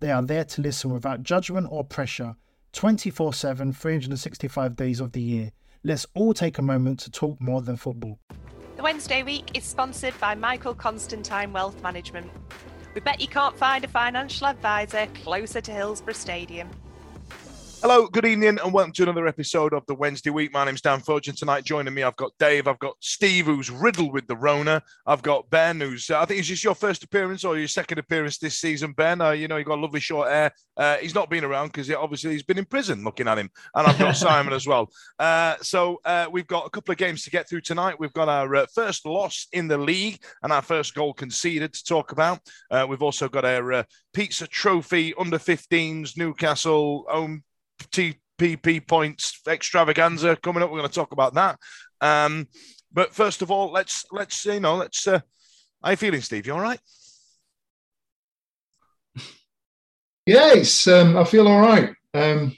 They are there to listen without judgment or pressure 24 7, 365 days of the year. Let's all take a moment to talk more than football. The Wednesday week is sponsored by Michael Constantine Wealth Management. We bet you can't find a financial advisor closer to Hillsborough Stadium. Hello, good evening, and welcome to another episode of the Wednesday Week. My name's Dan Fudge, and tonight joining me, I've got Dave, I've got Steve, who's riddled with the Rona, I've got Ben, who's uh, I think it's just your first appearance or your second appearance this season. Ben, uh, you know, you've got lovely short hair. Uh, he's not been around because obviously he's been in prison. Looking at him, and I've got Simon as well. Uh, so uh, we've got a couple of games to get through tonight. We've got our uh, first loss in the league and our first goal conceded to talk about. we've also got our pizza trophy under 15s Newcastle home TPP points extravaganza coming up. We're going to talk about that. Um, but first of all, let's let's you know let's. Uh, how you feeling, Steve? You all right? Yes. Um, I feel all right. Um,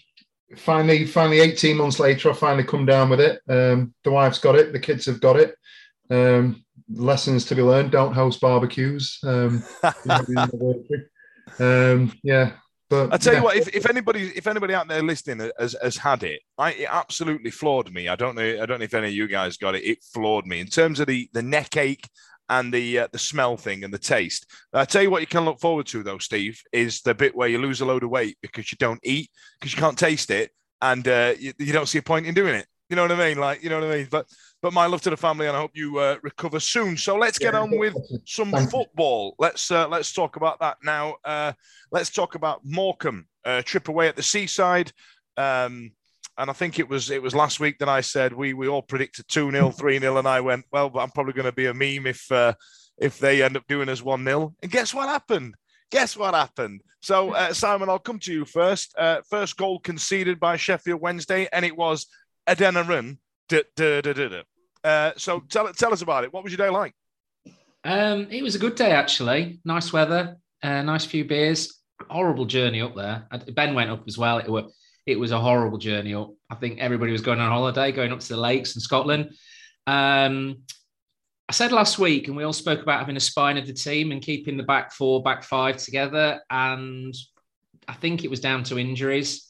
finally, finally, eighteen months later, I finally come down with it. Um, the wife's got it. The kids have got it. Um, lessons to be learned: don't host barbecues. Um, um, yeah, but I tell yeah. you what, if, if anybody if anybody out there listening has, has had it, I, it absolutely floored me. I don't know I don't know if any of you guys got it. It floored me in terms of the the neck ache and the uh, the smell thing and the taste. I tell you what, you can look forward to though, Steve, is the bit where you lose a load of weight because you don't eat because you can't taste it and uh, you, you don't see a point in doing it. You know what I mean? Like, you know what I mean? But but my love to the family, and I hope you uh, recover soon. So let's get on with some football. Let's uh, let's talk about that now. Uh, let's talk about Morecambe uh, trip away at the seaside. Um, and I think it was it was last week that I said we we all predicted two 0 three 0 and I went well, but I'm probably going to be a meme if uh, if they end up doing us one 0 And guess what happened? Guess what happened? So uh, Simon, I'll come to you first. Uh, first goal conceded by Sheffield Wednesday, and it was Uh, so tell tell us about it. What was your day like? Um, it was a good day actually. Nice weather, uh, nice few beers. Horrible journey up there. Ben went up as well. It was it was a horrible journey up. I think everybody was going on holiday, going up to the lakes in Scotland. Um, I said last week, and we all spoke about having a spine of the team and keeping the back four, back five together. And I think it was down to injuries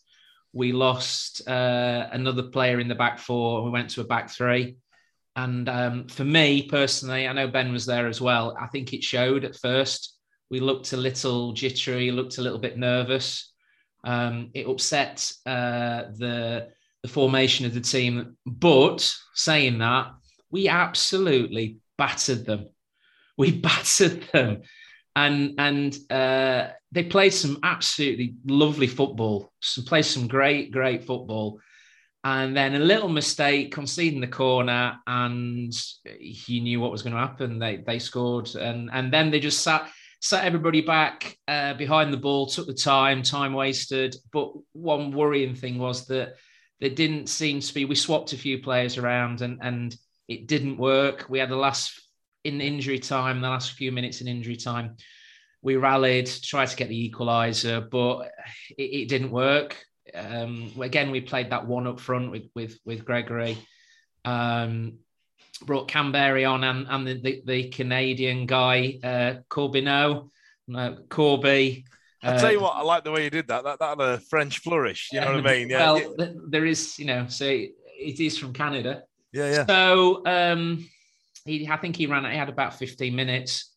we lost uh, another player in the back four. We went to a back three. And um, for me personally, I know Ben was there as well. I think it showed at first. We looked a little jittery, looked a little bit nervous. Um, it upset uh, the the formation of the team. But saying that, we absolutely battered them. We battered them and and uh, they played some absolutely lovely football. Some played some great great football, and then a little mistake, conceding the corner, and he knew what was going to happen. They they scored, and and then they just sat sat everybody back uh, behind the ball, took the time, time wasted. But one worrying thing was that there didn't seem to be. We swapped a few players around, and and it didn't work. We had the last in injury time, the last few minutes in injury time, we rallied, tried to get the equaliser, but it, it didn't work. Um, again, we played that one up front with with with Gregory, Um, brought Kamberi on and, and the, the, the Canadian guy, uh, Corbeanu, uh, Corby. I tell you what, I like the way you did that. That that had a French flourish. You know what I mean? Yeah. Well, there is, you know, so it is from Canada. Yeah, yeah. So um, he, I think he ran. He had about fifteen minutes.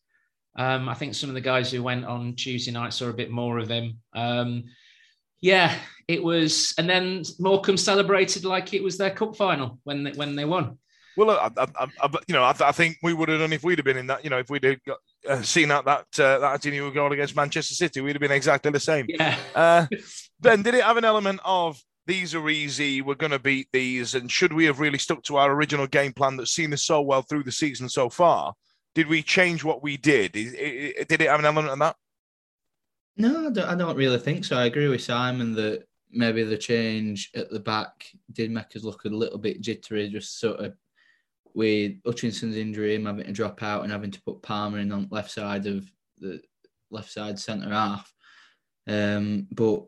Um, I think some of the guys who went on Tuesday night saw a bit more of him. Um, yeah, it was, and then Morecambe celebrated like it was their cup final when they, when they won. Well, I, I, I, you know, I, I, think we would have done if we'd have been in that. You know, if we'd have got, uh, seen that that uh, that Atinio goal against Manchester City, we'd have been exactly the same. Yeah. Uh, ben, did it have an element of these are easy, we're going to beat these, and should we have really stuck to our original game plan that's seen us so well through the season so far? Did we change what we did? Did it have an element of that? No, I don't, I don't really think so. I agree with Simon that maybe the change at the back did make us look a little bit jittery, just sort of with Hutchinson's injury, him having to drop out and having to put Palmer in on left side of the left side centre half. Um, but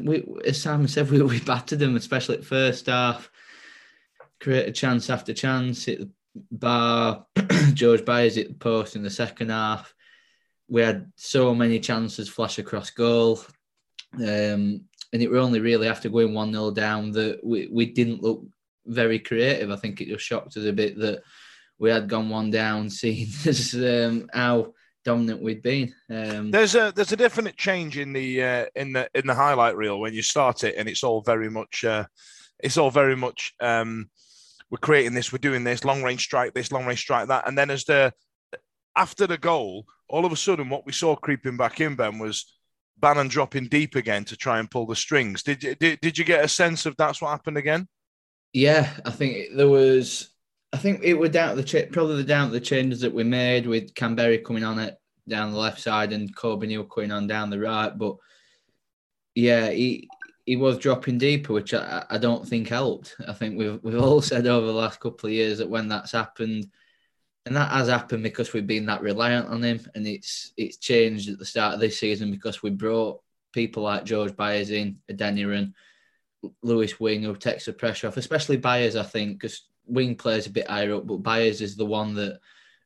we, as Simon said, we, we battered them, especially at first half. Created chance after chance, hit the bar. George Byers hit the post in the second half. We had so many chances flash across goal. Um, and it were only really after going 1 0 down that we, we didn't look very creative. I think it just shocked us a bit that we had gone one down, seeing as um, how dominant we'd been. Um, there's a there's a definite change in the uh, in the in the highlight reel when you start it, and it's all very much uh, it's all very much um, we're creating this, we're doing this, long range strike this, long range strike that, and then as the after the goal, all of a sudden what we saw creeping back in Ben was Bannon dropping deep again to try and pull the strings. Did you did, did you get a sense of that's what happened again? Yeah, I think there was. I think it was down the probably the down the changes that we made with Kamberi coming on it down the left side and Corbeanu coming on down the right. But yeah, he he was dropping deeper, which I, I don't think helped. I think we've we've all said over the last couple of years that when that's happened, and that has happened because we've been that reliant on him, and it's it's changed at the start of this season because we brought people like George Byers in, Adeniran, Lewis Wing who takes the pressure off, especially Byers, I think, because Wing plays a bit higher up, but Byers is the one that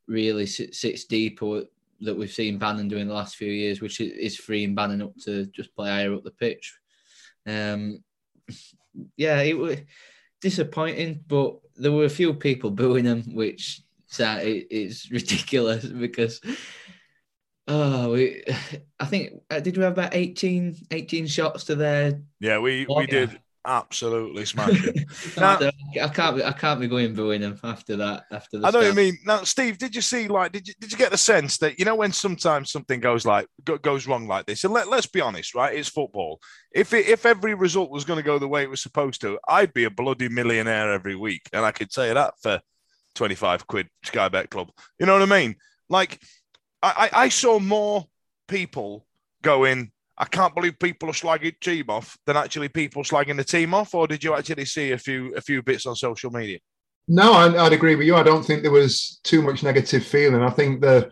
really sits, deep or that we've seen Bannon doing the last few years, which is freeing Bannon up to just play higher up the pitch. Um, yeah, it was disappointing, but there were a few people booing him, which is ridiculous because Oh, we, I think uh, did we have about 18, 18 shots to their? Yeah, we we did absolutely smashing. now, I can't be, I can't be going booing them after that. After the I know what you mean. Now, Steve, did you see like did you did you get the sense that you know when sometimes something goes like goes wrong like this? And let let's be honest, right? It's football. If it, if every result was going to go the way it was supposed to, I'd be a bloody millionaire every week, and I could say that for twenty five quid Sky Bet Club. You know what I mean? Like, I I, I saw more people going I can't believe people are slagging team off than actually people slagging the team off. Or did you actually see a few a few bits on social media? No, I, would agree with you. I don't think there was too much negative feeling. I think the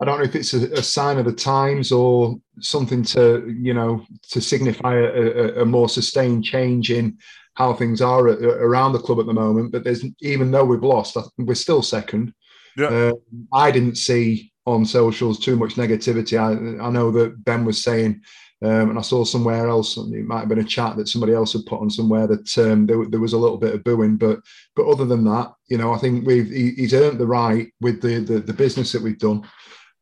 I don't know if it's a, a sign of the times or something to you know to signify a, a, a more sustained change in how things are around the club at the moment. But there's even though we've lost, we're still second. Yeah. Uh, I didn't see on socials too much negativity. I, I know that Ben was saying, um, and I saw somewhere else, it might have been a chat that somebody else had put on somewhere that um, there, there, was a little bit of booing, but but other than that, you know, I think we've he, he's earned the right with the, the, the business that we've done,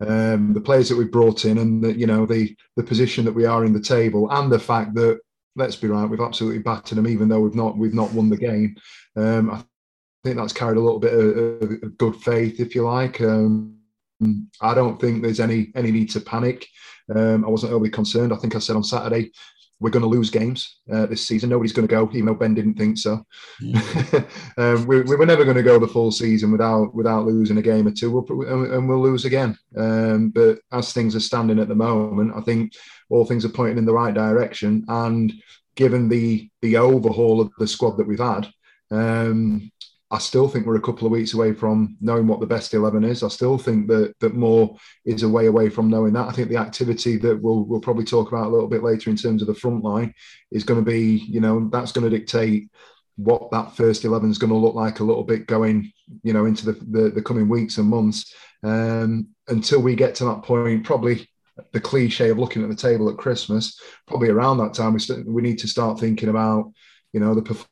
um, the players that we've brought in, and the, you know the the position that we are in the table, and the fact that let's be right, we've absolutely battered them, even though we've not we've not won the game. Um, I think that's carried a little bit of, of good faith, if you like. Um, I don't think there's any any need to panic. Um, I wasn't overly concerned. I think I said on Saturday we're going to lose games uh, this season. Nobody's going to go, even though Ben didn't think so. Mm. um, we, we, were never going to go the full season without without losing a game or two, we'll, and we'll lose again. Um, but as things are standing at the moment, I think all things are pointing in the right direction. And given the the overhaul of the squad that we've had, um, I still think we're a couple of weeks away from knowing what the best 11 is. I still think that that more is a way away from knowing that. I think the activity that we'll, we'll probably talk about a little bit later in terms of the front line is going to be, you know, that's going to dictate what that first 11 is going to look like a little bit going, you know, into the, the, the coming weeks and months. Um, until we get to that point, probably the cliche of looking at the table at Christmas, probably around that time, we, st- we need to start thinking about, you know, the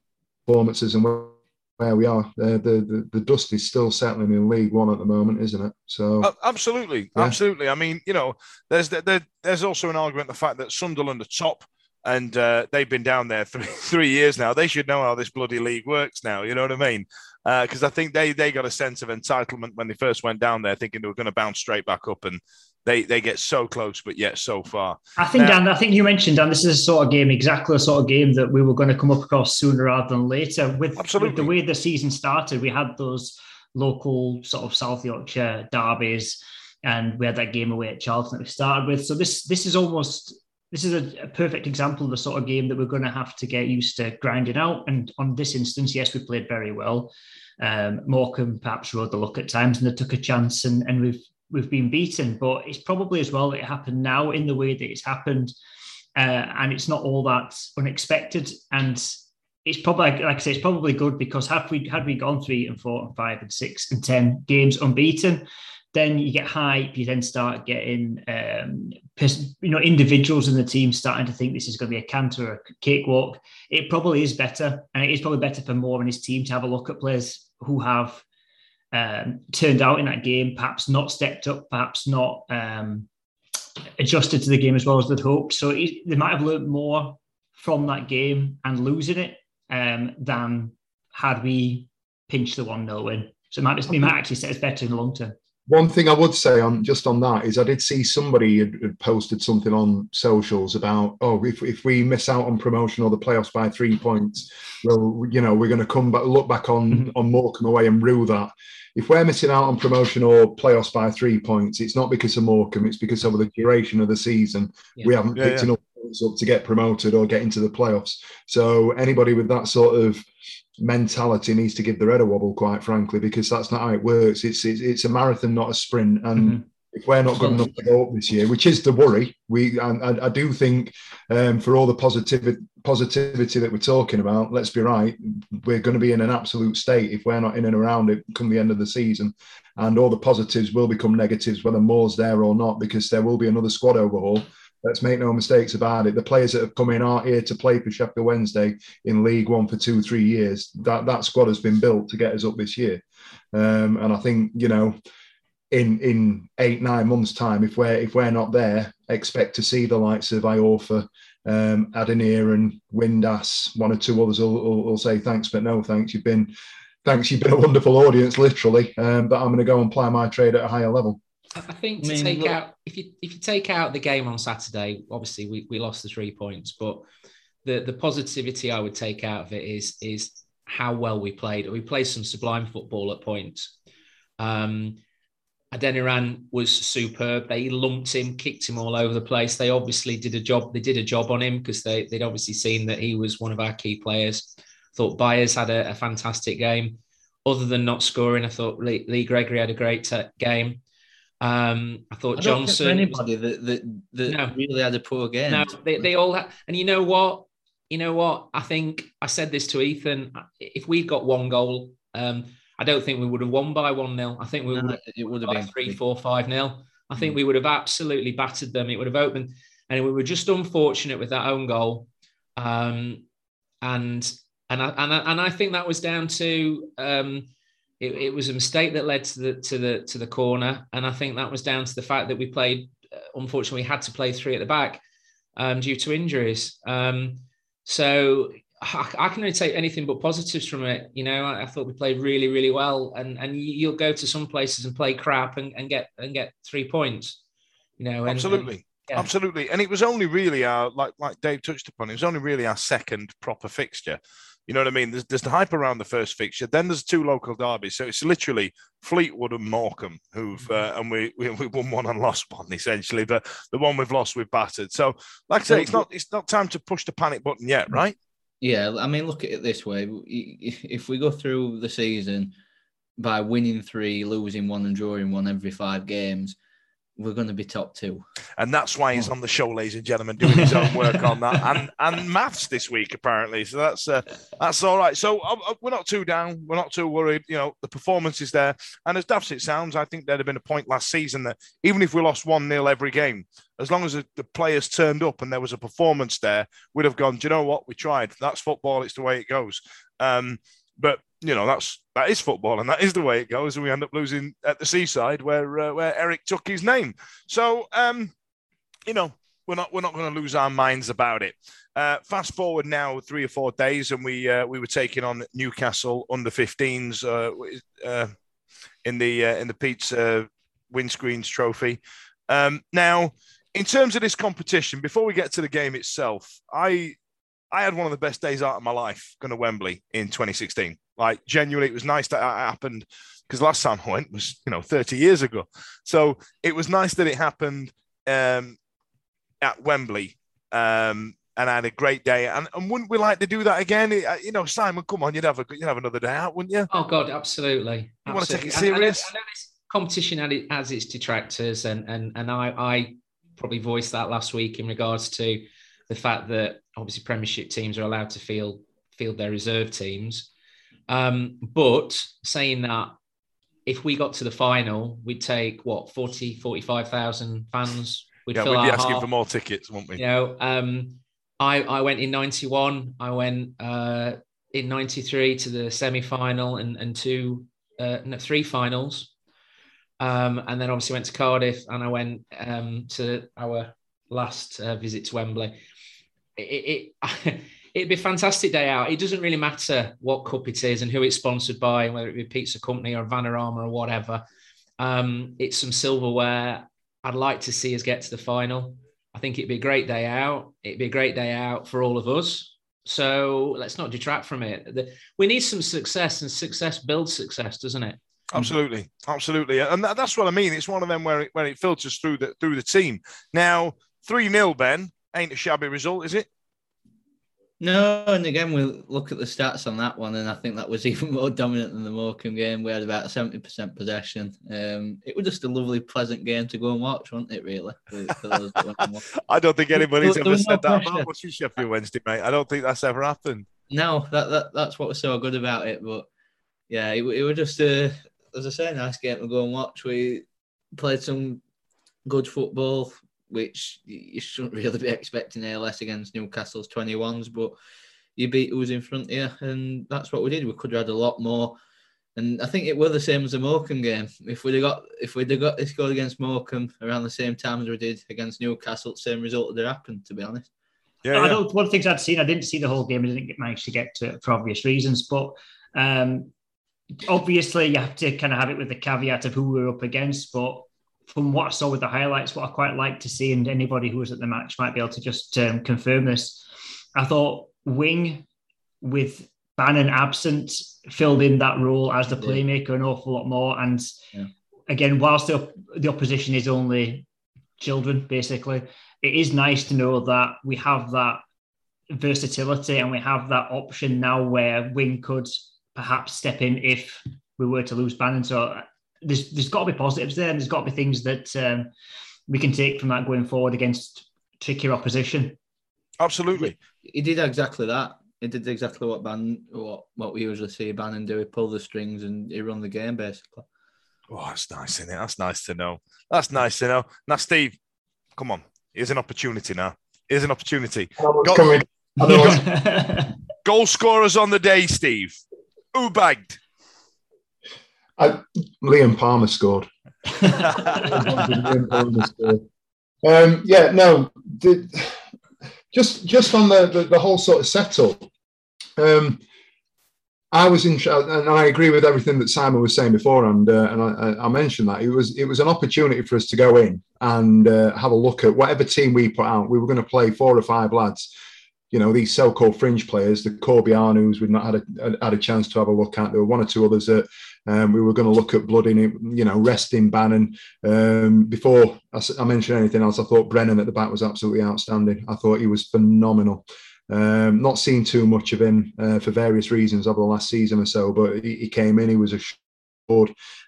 performances and where, where we are. The, the, the dust is still settling in League One at the moment, isn't it? So Uh, absolutely, Yeah. absolutely. I mean, you know, there's there, there's also an argument the fact that Sunderland are top. And uh, they've been down there three, three years now. They should know how this bloody league works now. You know what I mean? Because I think they they got a sense of entitlement when they first went down there, thinking they were going to bounce straight back up, and they they get so close, but yet so far. I think, Dan, I think you mentioned, Dan, this is a sort of game, exactly the sort of game that we were going to come up across sooner rather than later. With, with the way the season started, we had those local sort of South Yorkshire derbies, and we had that game away at Charlton that we started with. So this this is almost this is a, a perfect example of the sort of game that we're going to have to get used to grinding out. And on this instance, yes, we played very well. Um, Morecambe perhaps rode the luck at times and they took a chance, and, and we've we've been beaten. But it's probably as well that it happened now in the way that it's happened, uh, and it's not all that unexpected. And it's probably like I say, it's probably good because had we had we gone three and four and five and six and ten games unbeaten, then you get hype. You then start getting um, you know individuals in the team starting to think this is going to be a canter or a cakewalk. It probably is better, and it is probably better for Moore and his team to have a look at players who have um, turned out in that game, perhaps not stepped up, perhaps not um, adjusted to the game as well as they'd hoped. So it, they might have learned more from that game and losing it um, than had we pinched the 1 0 win. So it might, it might actually set us better in the long term. One thing I would say on just on that is I did see somebody had, had posted something on socials about oh if, if we miss out on promotion or the playoffs by three points, well you know we're going to come back look back on mm-hmm. on Morecambe away and rue that. If we're missing out on promotion or playoffs by three points, it's not because of Morecambe, it's because over the duration of the season we haven't Yeah, picked yeah. enough points up to get promoted or get into the playoffs. So anybody with that sort of mentality needs to give their head a wobble, quite frankly, because that's not how it works. It's it's, it's a marathon, not a sprint. And Mhm. if we're not good enough to go up this year, which is the worry, we and, and I do think um, for all the positivity positivity that we're talking about, let's be right, we're going to be in an absolute state if we're not in and around it come the end of the season. And all the positives will become negatives, whether Moore's there or not, because there will be another squad overhaul. Let's make no mistakes about it. The players that have come in are here to play for Sheffield Wednesday in League One for two, three years. That that squad has been built to get us up this year. Um, and I think you know, in in eight nine months' time, if we're if we're not there, expect to see the likes of Iorfa, um, Adenir, and Windass. One or two others will, will, will say thanks, but no thanks. You've been thanks. You've been a wonderful audience, literally. Um, but I'm going to go and play my trade at a higher level. I I think I to mean, take look- out if you if you take out the game on Saturday, obviously we, we lost the three points, but the the positivity I would take out of it is is how well we played. We played some sublime football at points. Um, Adeniran was superb. They lumped him, kicked him all over the place. They obviously did a job. They did a job on him because they they'd obviously seen that he was one of our key players. Thought Byers had a, a fantastic game. Other than not scoring, I thought Lee, Lee Gregory had a great t- game. Um, I thought I don't Johnson. anybody that that, that No. really had a poor game. No, they, they all have. And you know what? You know what? I think I said this to Ethan. If we'd got one goal, um, I don't think we would have won by 1 0. I think we No, would have it would have by been three, four, five nil. I think Mm. we would have absolutely battered them. It would have opened, and we were just unfortunate with that own goal. Um, and and I, and I, and I think that was down to um, it, it was a mistake that led to the to the to the corner, and I think that was down to the fact that we played. uh, Unfortunately, we had to play three at the back um, due to injuries. Um, so I, I can only take anything but positives from it. You know, I, I thought we played really, really well, and and you- you'll go to some places and play crap and, and get and get three points. You know, and- and- Absolutely. yeah. Absolutely. And it was only really our, like like Dave touched upon, it was only really our second proper fixture. You know what I mean? There's, there's the hype around the first fixture. Then there's two local derbies. So it's literally Fleetwood and Morecambe who've, uh, and we, we we won one and lost one essentially. But the one we've lost, we've battered. So, like I say, it's not it's not time to push the panic button yet, right? Yeah, I mean, look at it this way: if we go through the season by winning three, losing one, and drawing one every five games, we're going to be top two. And that's why he's on the show, ladies and gentlemen, doing his own work on that and and maths this week apparently. So that's uh, that's all right. So uh, uh, we're not too down. We're not too worried. You know, the performance is there. And as daft as it sounds, I think there'd have been a point last season that even if we lost one 0 every game, as long as the, the players turned up and there was a performance there, we'd have gone. Do you know what? We tried. That's football. It's the way it goes. Um, but you know that's that is football and that is the way it goes. And we end up losing at the seaside where uh, where Eric took his name. So um you know we're not we're not going to lose our minds about it. Uh, fast forward now three or four days and we uh, we were taking on Newcastle under 15s uh, uh, in the uh, in the Pete's windscreens trophy. Um, now in terms of this competition before we get to the game itself I I had one of the best days out of my life going to Wembley in 2016. Like genuinely, it was nice that it happened because last time I went was you know 30 years ago. So it was nice that it happened um, at Wembley. Um, and I had a great day. And, and wouldn't we like to do that again? You know, Simon, come on, you'd have a you'd have another day out, wouldn't you? Oh God, absolutely. You absolutely. want to take it serious? I, I, know, I know this competition has its detractors, and and and I I probably voiced that last week in regards to the fact that obviously Premiership teams are allowed to field field their reserve teams. Um, but saying that, if we got to the final, we'd take what 40, 45,000 fans. We'd, yeah, we'd be asking for more tickets, wouldn't we? You know, um, I, I went in 91. I went uh, in 93 to the semi final and, and two, uh, no, three finals. Um, and then obviously went to Cardiff and I went um, to our last uh, visit to Wembley it, it it'd be a fantastic day out. It doesn't really matter what cup it is and who it's sponsored by, whether it be Pizza Company or Vanarama or whatever. Um, it's some silverware. I'd like to see us get to the final. I think it'd be a great day out. It'd be a great day out for all of us. So let's not detract from it. We need some success, and success builds success, doesn't it? Absolutely, absolutely, and that's what I mean. It's one of them where it, where it filters through the through the team. Now three 0 Ben ain't a shabby result, is it? No, and again, we look at the stats on that one, and I think that was even more dominant than the Morecambe game. We had about 70% possession. Um, it was just a lovely, pleasant game to go and watch, wasn't it, really? I don't think anybody's ever said no that about watching Sheffield Wednesday, mate. I don't think that's ever happened. No, that, that that's what was so good about it. But yeah, it, it was just, a, as I say, a nice game to go and watch. We played some good football which you shouldn't really be expecting ALS against Newcastle's 21s, but you beat who was in front of you, and that's what we did. We could have had a lot more. And I think it were the same as the Morecambe game. If we'd have got if we'd have got this goal against Morecambe around the same time as we did against Newcastle, same result would have happened, to be honest. Yeah, I don't. One of the things I'd seen, I didn't see the whole game. I didn't manage to get to it for obvious reasons, but um, obviously you have to kind of have it with the caveat of who we're up against. But from what I saw with the highlights, what I quite like to see, and anybody who was at the match might be able to just um, confirm this. I thought Wing with Bannon absent filled in that role as the playmaker an awful lot more. And yeah. again, whilst the, the opposition is only children, basically, it is nice to know that we have that versatility and we have that option now where Wing could perhaps step in if we were to lose Bannon. So there's there's got to be positives there, and there's got to be things that um, we can take from that going forward against trickier opposition. Absolutely, he did exactly that. He did exactly what Ban what what we usually see Bannon do. He pull the strings and he run the game basically. Oh, that's nice, isn't it? That's nice to know. That's nice to know. Now, Steve, come on. Here's an opportunity now. Here's an opportunity. Goal, goal scorers on the day, Steve. Who bagged? I, Liam Palmer scored. Liam Palmer scored. Um, yeah, no, the, just just on the, the, the whole sort of setup. Um, I was in, and I agree with everything that Simon was saying before, and uh, and I, I, mentioned that it was it was an opportunity for us to go in and uh, have a look at whatever team we put out. We were going to play four or five lads, you know, these so-called fringe players, the Corbeanus, we've not had a had a chance to have a look at. There were one or two others that um, we were going to look at blood blooding, you know, resting Bannon. Um, before I, mentioned anything else, I thought Brennan at the back was absolutely outstanding. I thought he was phenomenal. Um, not seen too much of him uh, for various reasons over the last season or so, but he, he came in, he was a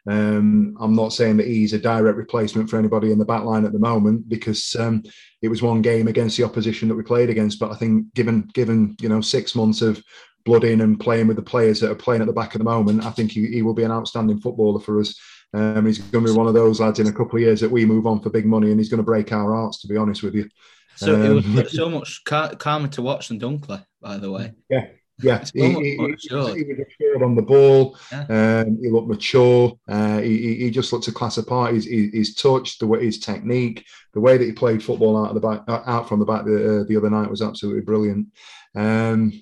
Um, I'm not saying that he's a direct replacement for anybody in the back line at the moment because um, it was one game against the opposition that we played against. But I think given given you know six months of blood in and playing with the players that are playing at the back at the moment, I think he, he will be an outstanding footballer for us. Um, he's going to be one of those lads in a couple of years that we move on for big money, and he's going to break our hearts. To be honest with you. So um, it was so much calmer to watch than Dunkley, by the way. Yeah, yeah, he, he, he, was assured on the ball. Yeah. Um, he looked mature. Uh, he, he just looked a class apart. His, his touch, the way his technique, the way that he played football out of the back, out from the back the, uh, the other night was absolutely brilliant. Um,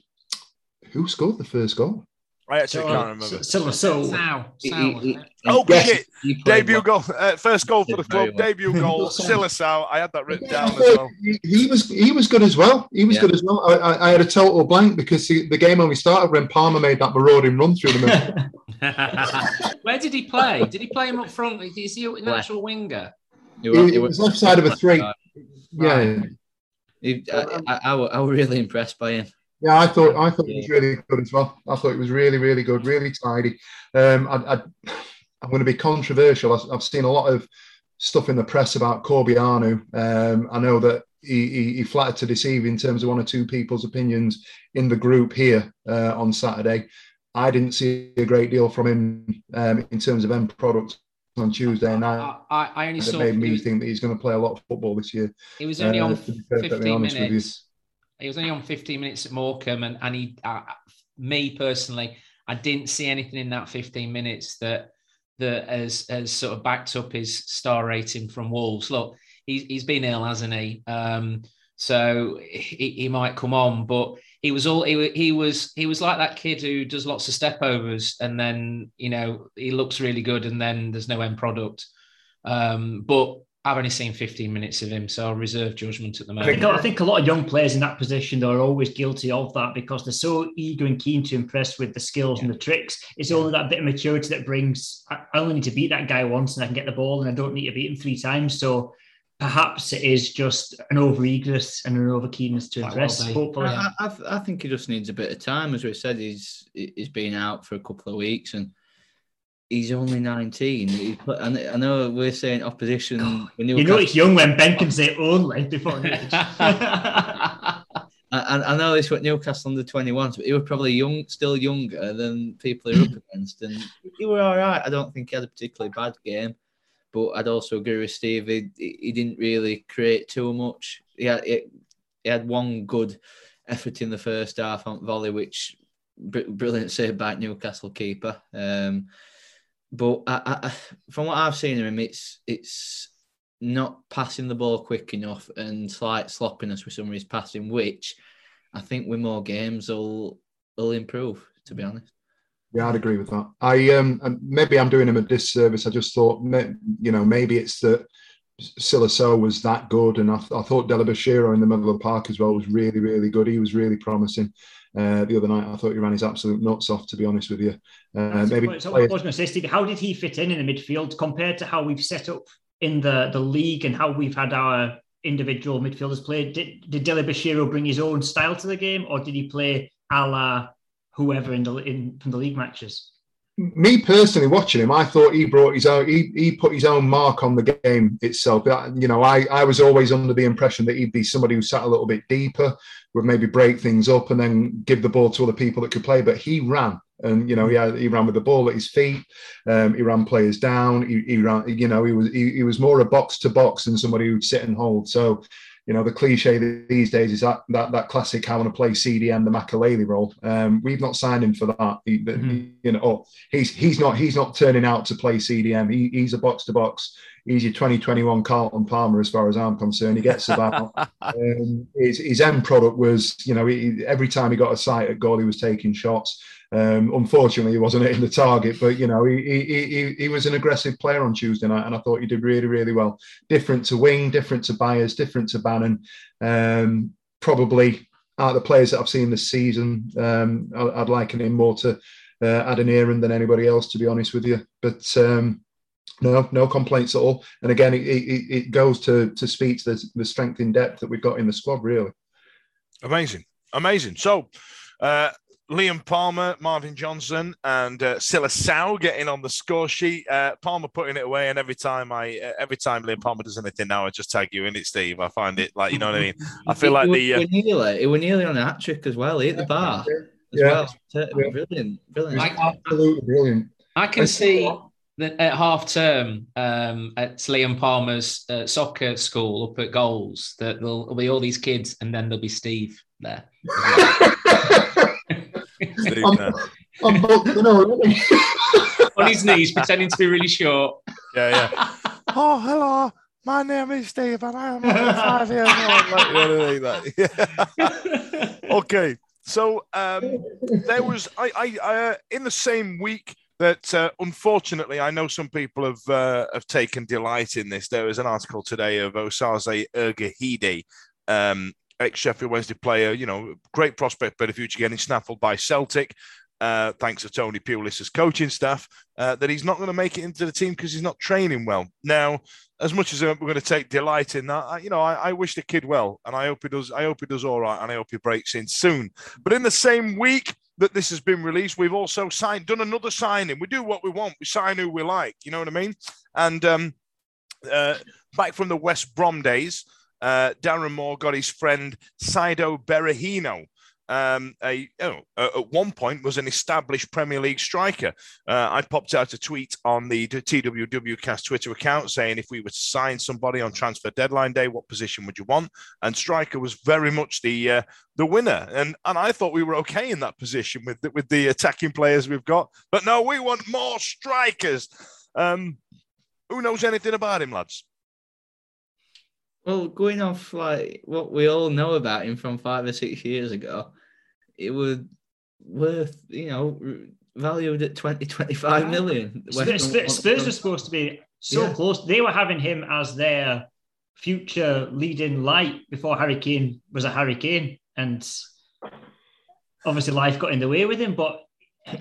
who scored the first goal? I actually can't remember. Sylla Sow. Oh shit! Debut well. goal, uh, first goal for the club. Well. Debut goal, Sylla Sow. I had that written down as well. He, he, was he was good as well. He was yeah. good as well. I, I, had a total blank because the, the, game only started when Palmer made that marauding run through the middle. Where did he play? Did he play him up front? Is he an actual winger? He, he was left side of a three. Right. Yeah. He, I, I, I, I was really impressed by him. Yeah, I thought I thought it was really good as well. I thought it was really, really good, really tidy. Um, I, I, am going to be controversial. I've, I've, seen a lot of stuff in the press about Corbeanu. Um, I know that he, he, he, flattered to deceive in terms of one or two people's opinions in the group here uh, on Saturday. I didn't see a great deal from him um, in terms of end products on Tuesday night. I, I only saw. made me was, think that he's going to play a lot of football this year. He was only uh, on 15 minutes he was only on 15 minutes at Morecambe, and, and he, uh, me personally, I didn't see anything in that 15 minutes that that has, has sort of backed up his star rating from Wolves. Look, he's, he's been ill, hasn't he? Um, so he, he might come on, but he was all he, he was he was like that kid who does lots of stepovers and then you know he looks really good and then there's no end product. Um, but I've only seen 15 minutes of him, so I'll reserve judgment at the moment. I think, I think a lot of young players in that position are always guilty of that because they're so eager and keen to impress with the skills yeah. and the tricks. It's yeah. only that bit of maturity that brings, I only need to beat that guy once and I can get the ball and I don't need to beat him three times. So perhaps it is just an over eagerness and an over keenness to impress. Well hopefully, I, I, I, think he just needs a bit of time. As we said, he's he's been out for a couple of weeks and he's only 19. He, and I know we're saying opposition. you know, it's young when Ben can say only before I, I know this what Newcastle under 21s, but he was probably young, still younger than people are up against. And he were all right. I don't think he had a particularly bad game, but I'd also agree with Steve. He, he didn't really create too much. He had, he, he had one good effort in the first half on volley, which brilliant save by Newcastle keeper. Um, but I, I, from what I've seen of him, it's it's not passing the ball quick enough and slight sloppiness with some of his passing, which I think with more games will will improve. To be honest. Yeah, I'd agree with that. I um maybe I'm doing him a disservice. I just thought, you know, maybe it's that Sylla Sow was that good, and I, I thought Dele-Bashiru in the middle of the park as well was really, really good. He was really promising uh, the other night. I thought he ran his absolute nuts off, to be honest with you. Uh, maybe so I was going to say, Steve, how did he fit in in the midfield compared to how we've set up in the, the league and how we've had our individual midfielders play? Did, did Dele-Bashiru bring his own style to the game, or did he play a la whoever in the in from the league matches? Me personally watching him, I thought he brought his own, he, he put his own mark on the game itself. You know, I, I was always under the impression that he'd be somebody who sat a little bit deeper, would maybe break things up and then give the ball to other people that could play. But he ran, and you know, he had, he ran with the ball at his feet. Um, he ran players down. He, he ran, you know, he was he, he was more a box to box than somebody who'd sit and hold. So you know, the cliche these days is that that, that classic I want to play CDM the Makelele role. Um, we've not signed him for that. He, mm-hmm. You know, oh, he's he's not he's not turning out to play CDM. He, he's a box to box. He's your 2021 Carlton Palmer, as far as I'm concerned. He gets about. um, his, his end product was, you know, he, every time he got a sight at goal, he was taking shots. Um, unfortunately, he wasn't hitting the target, but you know, he, he, he, he was an aggressive player on Tuesday night, and I thought he did really, really well. Different to Wing, different to Byers, different to Bannon. Um, probably out of the players that I've seen this season, um, I, would liken him more to uh, Adeniran than anybody else, to be honest with you. But um, no, no complaints at all. And again, it, it, it goes to to speak to the, the strength in depth that we've got in the squad, really. Amazing, amazing. So. Uh, Liam Palmer, Marvin Johnson, and uh, Sylla Silasau getting on the score sheet. Uh, Palmer putting it away, and every time I, uh, every time Liam Palmer does anything now, I just tag you in it, Steve. I find it like you know what I mean. I feel like it, the uh, It were nearly, it were nearly on a hat trick as well. He hit the bar as Yeah. well. Brilliant, brilliant. Like- Absolutely brilliant. I can see that at half term um, at Liam Palmer's uh, soccer school up at Goals that there'll, there'll be all these kids and then there'll be Steve there. Steve, I'm, I'm both, you know, On his knees, pretending to be really short. yeah, yeah. oh, hello. My name is Steve, and I am five years old. Like, you know what I mean? Like, yeah. okay, so um, there was I, I, I uh, in the same week that uh, unfortunately I know some people have uh, have taken delight in this. There was an article today of Osaze Urhoghide, um, ex Sheffield Wednesday player. You know, great prospect, but a future getting snaffled by Celtic. Uh, thanks to Tony Pulis' coaching staff, uh, that he's not going to make it into the team because he's not training well. Now, as much as we're going to take delight in that, I, you know, I, I wish the kid well, and I hope he does. I hope he does all right, and I hope he breaks in soon. But in the same week that this has been released, we've also signed, done another signing. We do what we want. We sign who we like. You know what I mean? And um, uh, back from the West Brom days, uh, Darren Moore got his friend Saido Berahino. Um, a, oh, uh, at one point was an established Premier League striker. Uh, I popped out a tweet on the TWWcast Twitter account saying if we were to sign somebody on transfer deadline day, what position would you want? And striker was very much the uh, the winner, and and I thought we were okay in that position with the, with the attacking players we've got. But no, we want more strikers. Um, who knows anything about him, lads? Well, going off like what we all know about him from five or six years ago, it was worth, you know, valued at 20, 25 million. West Spurs, Brom- Spurs, Spurs are supposed to be so Yeah. close. They were having him as their future leading light before Harry Kane was a Harry Kane, and obviously life got in the way with him. But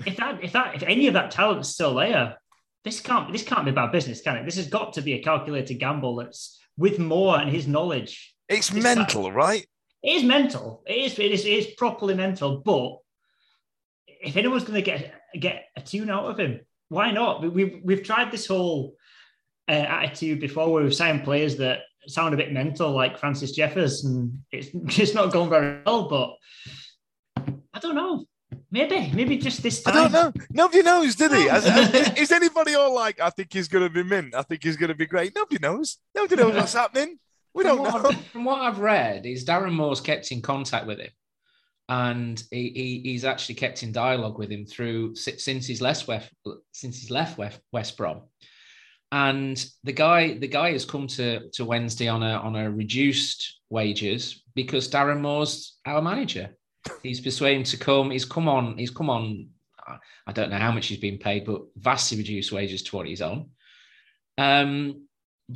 if that, if that, if any of that talent's still there, this can't this can't be bad business, can it? This has got to be a calculated gamble. That's with more and his knowledge. It's It's mental, right? It is mental. It is. It is. It is properly mental. But if anyone's going to get get a tune out of him, why not? We- We've we've tried this whole uh, attitude before, where we've signed players that sound a bit mental, like Francis Jeffers, and it's it's not gone very well. But I don't know. Maybe, maybe just this time. I don't know. Nobody knows, did he? Is anybody all like, I think he's going to be mint. I think he's going to be great. Nobody knows. Nobody knows what's happening. We From don't what know. I've- from what I've read, is Darren Moore's kept in contact with him, and he, he he's actually kept in dialogue with him through since he's left West since he's left West, West Brom. And the guy the guy has come to to Wednesday on a on a reduced wages because Darren Moore's our manager. He's persuaded him to come. He's come on. He's come on. I- I don't know how much he's been paid, but vastly reduced wages to what he's on. Um,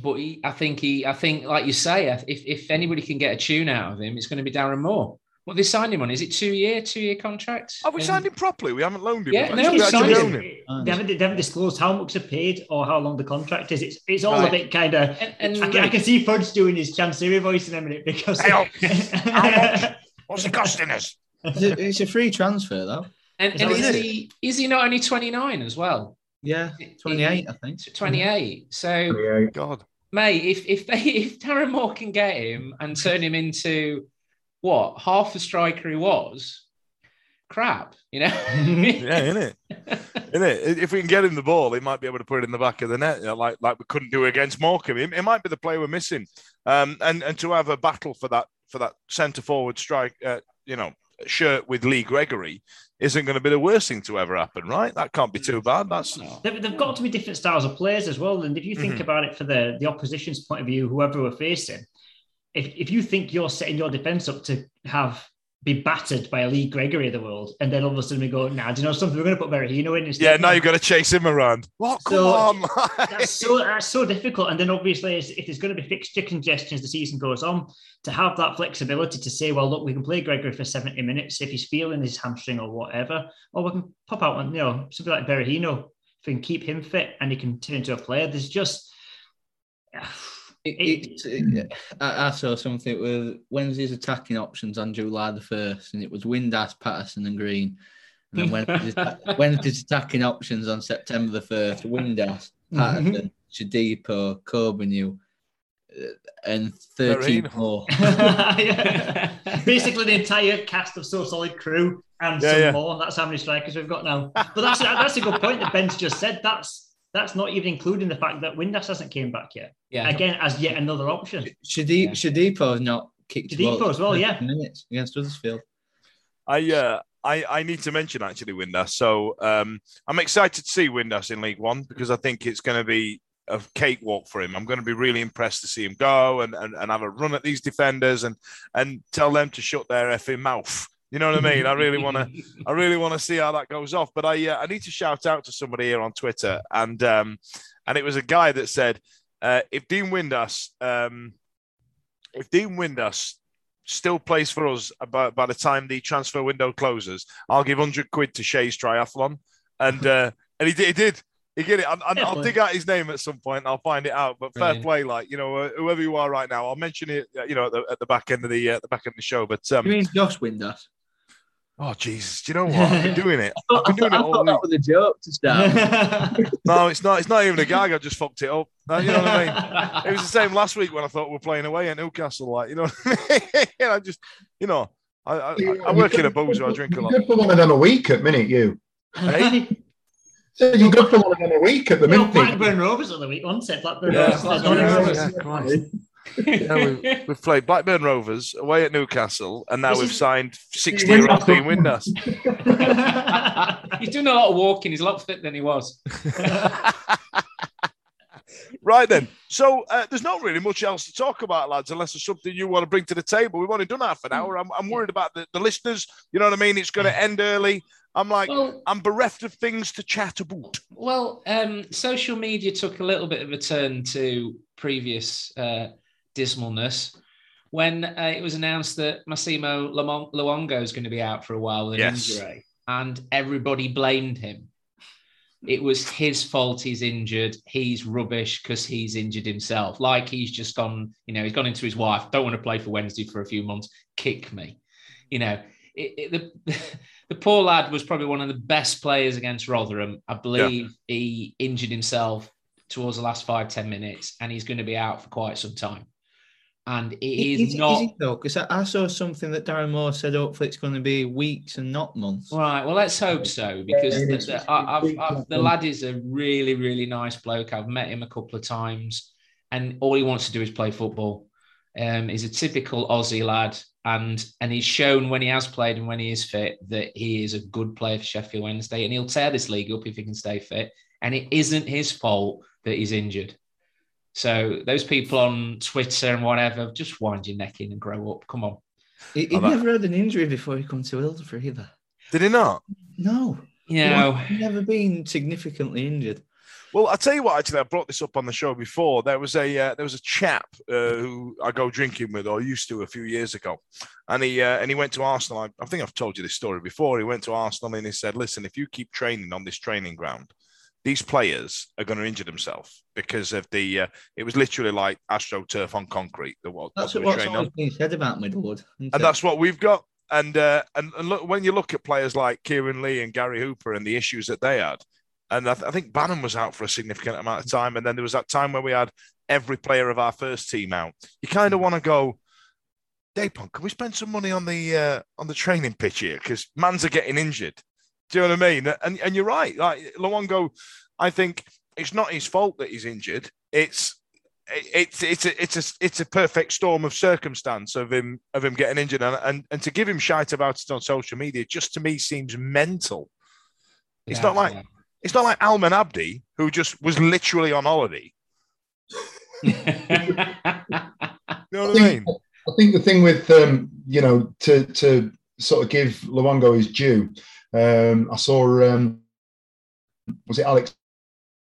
but he, I think he, I think, like you say, if if anybody can get a tune out of him, it's going to be Darren Moore. What they signed him on? Is it two year, two year contract? Have we Um, signed him properly? We haven't loaned him. Yeah, We've no, we actually signed owned him. They haven't, they haven't disclosed how much they're paid or how long the contract is. It's it's all a bit kind of. And, and I can, I can see Fudge doing his Chancery voice in a minute because. Hey, oh, how much? What's it costing us? It's a, it's a free transfer though. and, Is and that is what it he is he not only twenty nine as well? Yeah, 28, I think. Twenty eight. So, God. mate, if if they if Darren Moore can get him and turn him into what half the striker he was, crap, you know. Yeah, in it. In it. If we can get him the ball, he might be able to put it in the back of the net, you know, like like we couldn't do against Morecambe. It, it might be the player we're missing. Um, and and to have a battle for that for that centre forward strike, uh, you know, shirt with Lee Gregory isn't going to be the worst thing to ever happen, right? That can't be too bad. That's. They've, they've got to be different styles of players as well. And if you think Mhm. about it for the, the opposition's point of view, whoever we're facing, if, if you think you're setting your defense up to have be battered by a Lee Gregory of the world, and then all of a sudden we go, nah, do you know something? We're going to put Berahino in instead. yeah. Now you've got to chase him around. What? Come So- on. that's so that's so difficult. And then obviously, if there's going to be fixture congestion as the season goes on, to have that flexibility to say, well, look, we can play Gregory for 70 minutes if he's feeling his hamstring or whatever, or we can pop out on you know something like Berahino if we can keep him fit and he can turn into a player. There's just It, it, I, I saw something with Wednesday's attacking options on July the first, and it was Windass, Patterson, and Green. And then Wednesday's, Wednesday's attacking options on September the first: Windass, Patterson, Shodipo, Corbeanu, uh, and thirteen Marino. more. Yeah. Basically, the entire cast of So Solid crew and Yeah, some yeah. more. That's how many strikers we've got now. But that's that's a good point that Ben's just said. That's that's not even including the fact that Windass hasn't came back yet. Yeah. Again, as yet another option. Shadip, Yeah. Shodipo's not kicked. a Shadipo ball as well, yeah. minutes against Huddersfield. I uh, I I need to mention actually Windass. So um, I'm excited to see Windass in League One because I think it's going to be a cakewalk for him. I'm going to be really impressed to see him go and, and, and have a run at these defenders and and tell them to shut their effing mouth. You know what I mean? I really want to I really want to see how that goes off. But I uh, I need to shout out to somebody here on Twitter and um, and it was a guy that said uh, if Dean Windass um, if Dean Windass still plays for us about by the time the transfer window closes, I'll give hundred quid to Shay's triathlon, and uh, and he did. He did. He it. I, I, I'll, dig out his name at some point. I'll find it out. But fair Brilliant. play, like you know, uh, whoever you are right now, I'll mention it. uh, You know, at the, at the back end of the uh, the back end of the show. But um, You mean Josh Windass? Oh Jesus, do you know what? I've been doing it. I I've been doing it all week. was a joke to start. No, it's not. It's not even a gag. I just fucked it up. No, You know what I mean? It was the same last week when I thought we were playing away at Newcastle. Like, you know, what I mean? I just, you know, I, I, I work in a boozer. I drink a lot. You're good for one of them a week at minute, you. Hey? Eh? So you're good for one of them a week at the You know, minute. Blackburn Rovers of the week, wasn't it? Blackburn Yeah, Rovers. Blackburn Blackburn Rovers. Rovers. Yeah, Christ. Yeah, we, we've played Blackburn Rovers away at Newcastle, and now This we've is- signed 60 year old Dean Windass. He's doing a lot of walking. He's a lot fitter than he was. Right then. So uh, there's not really much else to talk about, lads, unless there's something you want to bring to the table. We've only done half an hour. I'm, I'm worried about the, the listeners. You know what I mean? It's going to end early. I'm like, Well, I'm bereft of things to chat about. Well, um, social media took a little bit of a turn to previous uh, dismalness when uh, it was announced that Massimo Luongo is going to be out for a while with an Yes. injury, and everybody blamed him. It was his fault. He's injured. He's rubbish because he's injured himself. Like he's just gone. You know, he's gone into his wife. Don't want to play for Wednesday for a few months. Kick me. You know, it, it, the the poor lad was probably one of the best players against Rotherham. I believe he injured himself towards the last five ten minutes, and he's going to be out for quite some time. And it is, Is, not it though? Because I, I saw something that Darren Moore said. Hopefully, it's going to be weeks and not months. right. Well, let's hope so because it the, the, I, I've, I've, the lad is a really, really nice bloke. I've met him a couple of times, and all he wants to do is play football. Um, he's a typical Aussie lad, and and he's shown when he has played and when he is fit that he is a good player for Sheffield Wednesday, and he'll tear this league up if he can stay fit. And it isn't his fault that he's injured. So those people on Twitter and whatever, just wind your neck in and grow up. Come on. He, he Oh, that- never had an injury before he come to Hillsborough either. Did he not? No, You know, he's never been significantly injured. Well, I'll tell you what. Actually, I brought this up on the show before. There was a uh, there was a chap uh, who I go drinking with, or used to a few years ago, and he uh, and he went to Arsenal. I, I think I've told you this story before. He went to Arsenal and he said, "Listen, if you keep training on this training ground, these players are going to injure themselves because of the. Uh, it was literally like astroturf on concrete. The what, That's what what, they were what's always been said about Middlewood. isn't and it? that's what we've got. And uh, and, and look, when you look at players like Kieran Lee and Gary Hooper and the issues that they had, and I, th- I think Bannan was out for a significant amount of time, and then there was that time where we had every player of our first team out. You kind of want to go, Dapon, can we spend some money on the uh, on the training pitch here because mans are getting injured. Do you know what I mean? And and you're right. Like Luongo, I think it's not his fault that he's injured. It's it's it's a it's a it's a perfect storm of circumstance of him of him getting injured and and, and to give him shite about it on social media just to me seems mental. It's not like it's not like Almen Abdi who just was literally on holiday. You know what I mean? I think the thing with um, you know to to sort of give Luongo his due. Um, I saw um, was it Alex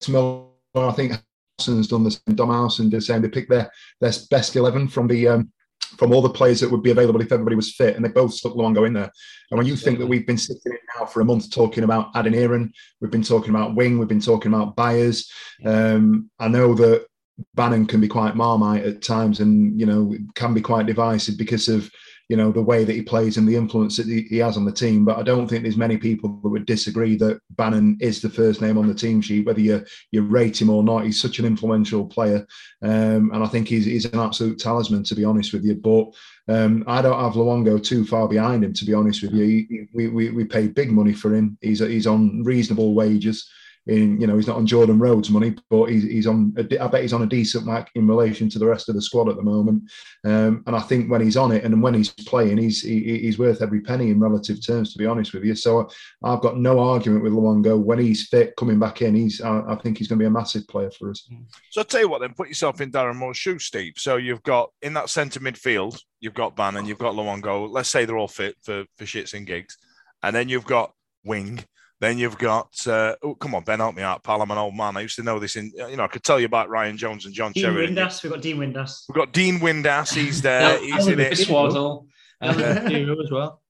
Miller? I think Howson's done the same. Dom Howson did the same. They picked their their best eleven from the um, from all the players that would be available if everybody was fit, and they both stuck Luongo in there. And when you think that we've been sitting in now for a month talking about Adeniran, we've been talking about Wing, we've been talking about Byers. Um, I know that Bannan can be quite marmite at times, and you know can be quite divisive because of you know the way that he plays and the influence that he, has on the team. But I don't think there's many people that would disagree that Bannan is the first name on the team sheet, whether you you rate him or not. He's such an influential player, um, and I think he's he's an absolute talisman to be honest with you. But um, I don't have Luongo too far behind him, to be honest with you. He, we, we, we pay big money for him. He's he's on reasonable wages in you know he's not on Jordan Rhodes money, but he's, he's on. A, I bet he's on a decent whack in relation to the rest of the squad at the moment. Um, and I think when he's on it and when he's playing, he's he, he's worth every penny in relative terms. To be honest with you, so I've got no argument with Luongo when he's fit coming back in. He's I, I think he's going to be a massive player for us. So I'll tell you what, then put yourself in Darren Moore's shoes, Steve. So you've got in that centre midfield, you've got Bannan, you've got Luongo. Let's say they're all fit for for shits and gigs, and then you've got Wing then you've got, uh, oh, come on, Ben, help me out, pal. I'm an old man. I used to know this in, you know, I could tell you about Ryan Jones and John Dean Cherry. Windass. We've got Dean Windass. We've got Dean Windass. He's there. He's in it. Swaddle. Um, Hero as well.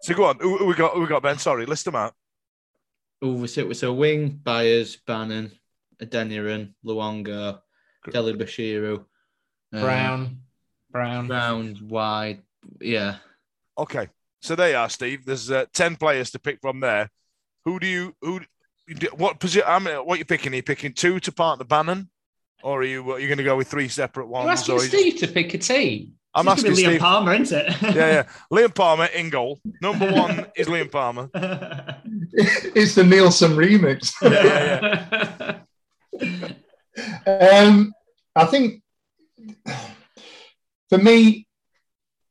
So go on. Who, who we got? Who we got, Ben? Sorry, list them out. Oh, we sit with so Wing, Byers, Bannan, Adeniran, Luongo, Dele Bashiru, um, Brown, Brown, Brown, wide. Yeah. Okay. So there you are, Steve. There's uh, 10 players to pick from there. Who do you, who, what position, I mean, what are you picking? Are you picking two to part the Bannan? Or are you, are you going to go with three separate ones? You're asking or are you Steve to pick a team. I'm It's asking Liam Steve. Palmer, isn't it? yeah, yeah. Liam Palmer in goal. Number one is Liam Palmer. it's the Nielsen remix. Yeah, yeah, um, I think for me,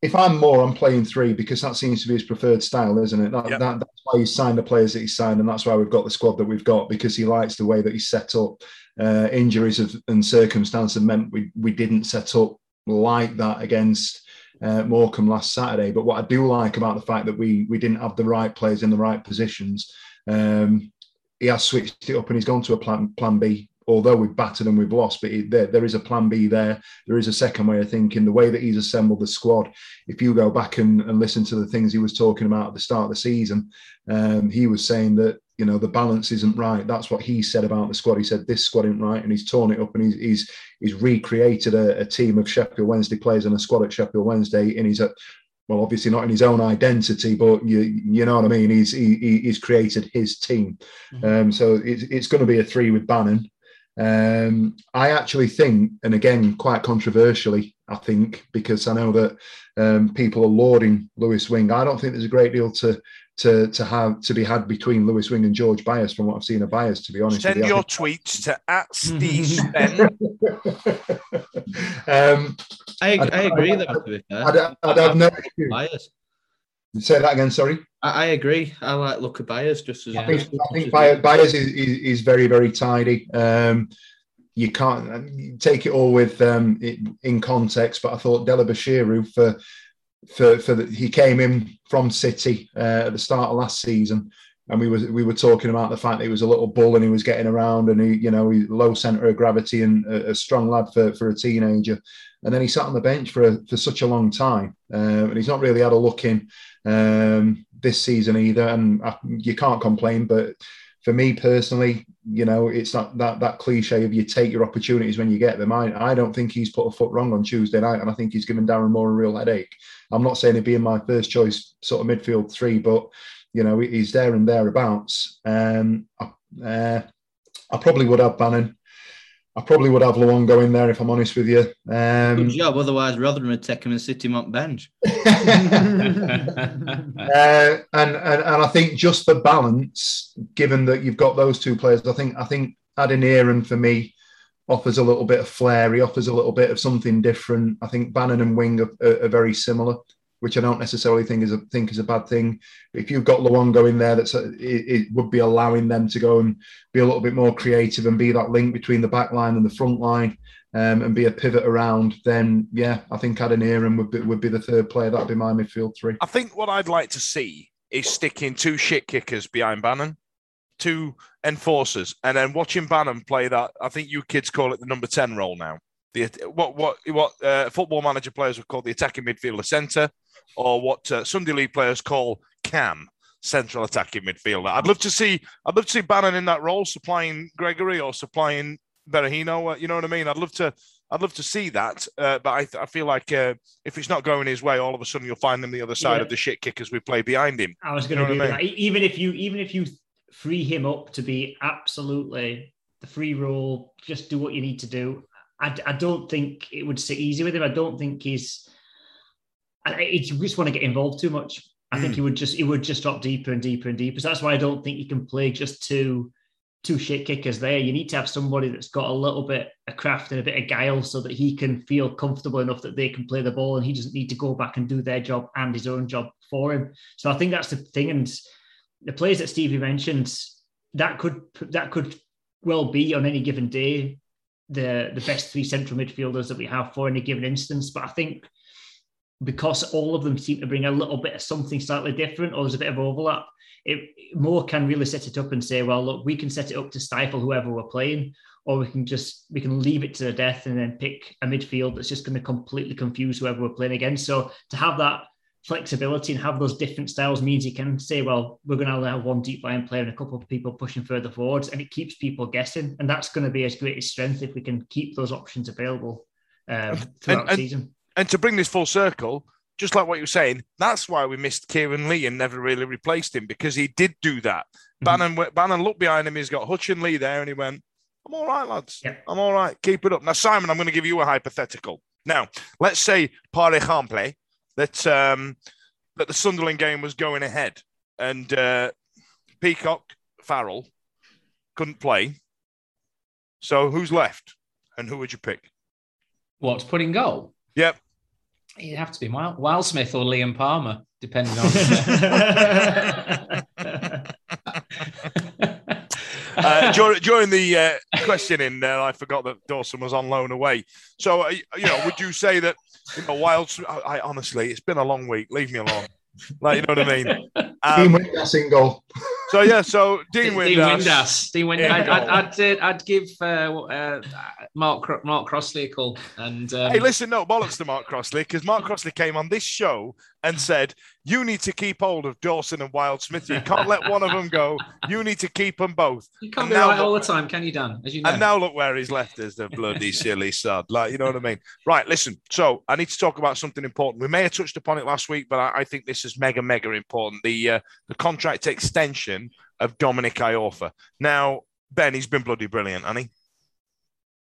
if I'm more, I'm playing three because that seems to be his preferred style, isn't it? That, Yep. that, that's why he's signed the players that he's signed, and that's why we've got the squad that we've got because he likes the way that he's set up. Uh, injuries have, and circumstance have meant we we didn't set up like that against uh, Morecambe last Saturday. But what I do like about the fact that we we didn't have the right players in the right positions, um, he has switched it up and he's gone to a plan plan B. Although we've battered and we've lost, but it, there, there is a plan B there. There is a second way of thinking. The way that he's assembled the squad, if you go back and, and listen to the things he was talking about at the start of the season, um, he was saying that you know the balance isn't right. That's what he said about the squad. He said this squad isn't right, and he's torn it up and he's he's, he's recreated a, a team of Sheffield Wednesday players and a squad at Sheffield Wednesday, and he's at well, obviously not in his own identity, but you you know what I mean. He's he, he- he's created his team, um, so it's it's going to be a three with Bannan. Um, I actually think, and again, quite controversially, I think because I know that um, people are lauding Lewis Wing. I don't think there's a great deal to to to have to be had between Lewis Wing and George Byers from what I've seen of Byers. To be honest, Send you. Your think- tweets to at Steve Spen. um, I, I'd- I agree though, to be fair. I'd, I'd have no issue. Byers. Say that again. Sorry. I, I agree. I like look at Byers just as I think, I think Byers, Byers is, is, is very, very tidy. Um, you can't take it all with um, it, in context, but I thought Dele Bashiru for for for the, he came in from City uh, at the start of last season, and we was we were talking about the fact that he was a little bull and he was getting around and he you know he low centre of gravity and a, a strong lad for for a teenager, and then he sat on the bench for a, for such a long time, um, and he's not really had a look in um, this season either, and I, you can't complain, but for me personally, you know, it's not that that cliche of you take your opportunities when you get them. I, I don't think he's put a foot wrong on Tuesday night, and I think he's given Darren Moore a real headache. I'm not saying he'd be in my first choice sort of midfield three, but you know, he's there and thereabouts. Um, I, uh, I probably would have Bannan. I probably would have Luongo in there if I'm honest with you. Um, Good job. Otherwise, Rotherham would take him and sit him on bench. uh, and, and and I think just for balance, given that you've got those two players, I think I think Adeniran for me offers a little bit of flair. He offers a little bit of something different. I think Bannan and Wing are, are, are very similar, which I don't necessarily think is a think is a bad thing. If you've got Luongo in there, that's a, it, it would be allowing them to go and be a little bit more creative and be that link between the back line and the front line. Um, and be a pivot around, then yeah, I think Adeniran would be, would be the third player. That'd be my midfield three. I think what I'd like to see is sticking two shit kickers behind Bannan, two enforcers, and then watching Bannan play that. I think you kids call it the number 10 role now. The what what what uh, football manager players would call the attacking midfielder centre, or what uh, Sunday league players call cam central attacking midfielder. I'd love to see I'd love to see Bannan in that role, supplying Gregory or supplying Berahino. Uh, you know what I mean? I'd love to. I'd love to see that, uh, but I, I feel like uh, if it's not going his way, all of a sudden you'll find him the other side Yeah. of the shit kickers we play behind him. I was going to do I that. Even if you, even if you free him up to be absolutely the free role, just do what you need to do. I, I don't think it would sit easy with him. I don't think he's. I, he just want to get involved too much. I think hmm. he would just he would just drop deeper and deeper and deeper. So that's why I don't think you can play just two two shit kickers there. You need to have somebody that's got a little bit of craft and a bit of guile so that he can feel comfortable enough that they can play the ball and he doesn't need to go back and do their job and his own job for him. So I think that's the thing. And the players that Stevie mentioned, that could that could well be on any given day the the best three central midfielders that we have for any given instance. But I think because all of them seem to bring a little bit of something slightly different, or there's a bit of overlap, it more can really set it up and say, well, look, we can set it up to stifle whoever we're playing, or we can just we can leave it to the death and then pick a midfield that's just going to completely confuse whoever we're playing against. So to have that flexibility and have those different styles means you can say, well, we're going to allow one deep line player and a couple of people pushing further forwards, and it keeps people guessing, and that's going to be his greatest strength if we can keep those options available um, throughout and- the season. And to bring this full circle, just like what you were saying, that's why we missed Kieran Lee and never really replaced him because he did do that. Bannan, went- Bannan looked behind him. He's got Hutch and Lee there, and he went, "I'm all right, lads. Yeah. I'm all right. Keep it up." Now, Simon, I'm going to give you a hypothetical. Now, let's say par exemple that um, that the Sunderland game was going ahead, and uh, Peacock Farrell couldn't play. So who's left, and who would you pick? What's put in goal? Yep. It'd have to be Wild, Wildsmith or Liam Palmer, depending on. uh, during, the uh, questioning, uh, I forgot that Dawson was on loan away. So, uh, you know, would you say that you know, Wild? I, I honestly, it's been a long week. Leave me alone. Like, you know what I mean? Team Um, Windass in goal. so yeah, so Dean Windass. Dean Windass. Windass. Dean Windass. I'd, I'd, I'd, uh, I'd give uh, uh, Mark Mark Crossley a call. And um, Hey, listen, no bollocks to Mark Crossley because Mark Crossley came on this show and said, "You need to keep hold of Dawson and Wildsmith. You can't let one of them go. You need to keep them both." you can't and be right all the time, can you, Dan? As you know. And now look where he's left us, the bloody silly sod. Like, you know what I mean? Right, listen. So I need to talk about something important. We may have touched upon it last week, but I, I think this is mega, mega important. The uh, the contract extension of Dominic Iorfa. Now, Ben, he's been bloody brilliant, hasn't he?